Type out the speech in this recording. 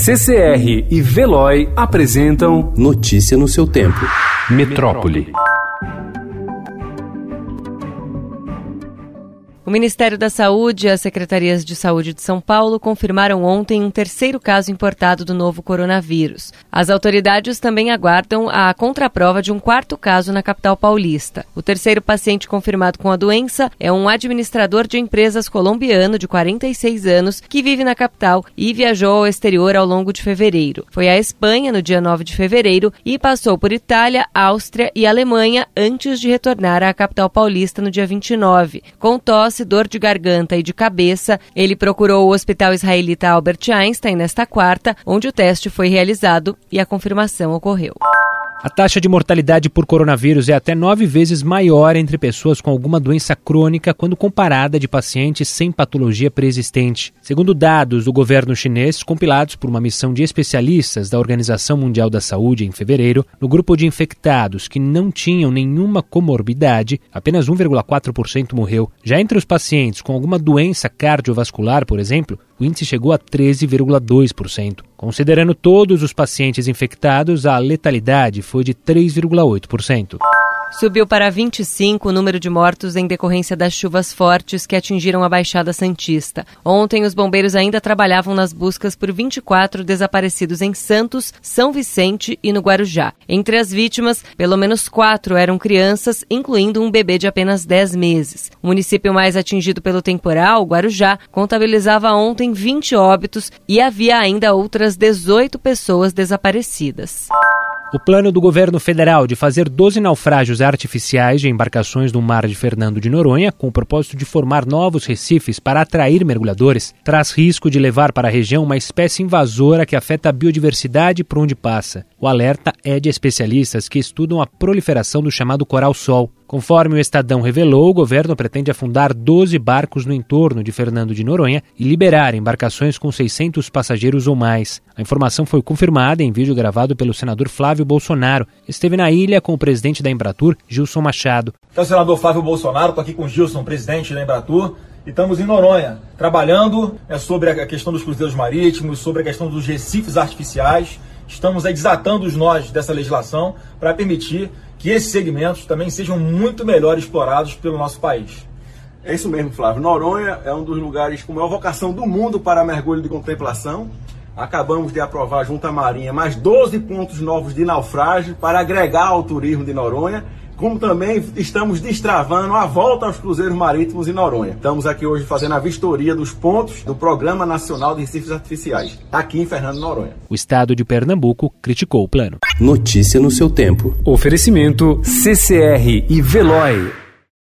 CCR e Veloy apresentam Notícia no seu tempo. Metrópole. O Ministério da Saúde e as secretarias de saúde de São Paulo confirmaram ontem um terceiro caso importado do novo coronavírus. As autoridades também aguardam a contraprova de um quarto caso na capital paulista. O terceiro paciente confirmado com a doença é um administrador de empresas colombiano de 46 anos que vive na capital e viajou ao exterior ao longo de fevereiro. Foi à Espanha no dia 9 de fevereiro e passou por Itália, Áustria e Alemanha antes de retornar à capital paulista no dia 29. Com tosse dor de garganta e de cabeça, ele procurou o Hospital Israelita Albert Einstein nesta quarta, onde o teste foi realizado e a confirmação ocorreu. A taxa de mortalidade por coronavírus é até nove vezes maior entre pessoas com alguma doença crônica quando comparada de pacientes sem patologia preexistente. Segundo dados do governo chinês, compilados por uma missão de especialistas da Organização Mundial da Saúde em fevereiro, no grupo de infectados que não tinham nenhuma comorbidade, apenas 1,4% morreu. Já entre os pacientes com alguma doença cardiovascular, por exemplo, o índice chegou a 13,2%. Considerando todos os pacientes infectados, a letalidade foi de 3,8%. Subiu para 25 o número de mortos em decorrência das chuvas fortes que atingiram a Baixada Santista. Ontem, os bombeiros ainda trabalhavam nas buscas por 24 desaparecidos em Santos, São Vicente e no Guarujá. Entre as vítimas, pelo menos quatro eram crianças, incluindo um bebê de apenas 10 meses. O município mais atingido pelo temporal, Guarujá, contabilizava ontem 20 óbitos e havia ainda outras 18 pessoas desaparecidas. O plano do governo federal de fazer 12 naufrágios artificiais de embarcações no mar de Fernando de Noronha, com o propósito de formar novos recifes para atrair mergulhadores, traz risco de levar para a região uma espécie invasora que afeta a biodiversidade por onde passa. O alerta é de especialistas que estudam a proliferação do chamado coral-sol, Conforme o Estadão revelou, o governo pretende afundar 12 barcos no entorno de Fernando de Noronha e liberar embarcações com 600 passageiros ou mais. A informação foi confirmada em vídeo gravado pelo senador Flávio Bolsonaro. Esteve na ilha com o presidente da Embratur, Gilson Machado. É o senador Flávio Bolsonaro, estou aqui com o Gilson, presidente da Embratur. E estamos em Noronha, trabalhando é, sobre a questão dos cruzeiros marítimos, sobre a questão dos recifes artificiais. Estamos aí, desatando os nós dessa legislação para permitir que esses segmentos também sejam muito melhor explorados pelo nosso país. É isso mesmo, Flávio. Noronha é um dos lugares com maior vocação do mundo para mergulho de contemplação. Acabamos de aprovar junto à Marinha mais 12 pontos novos de naufrágio para agregar ao turismo de Noronha como também estamos destravando a volta aos cruzeiros marítimos em Noronha. Estamos aqui hoje fazendo a vistoria dos pontos do Programa Nacional de Recifes Artificiais, aqui em Fernando Noronha. O estado de Pernambuco criticou o plano. Notícia no seu tempo. Oferecimento CCR e Veloy.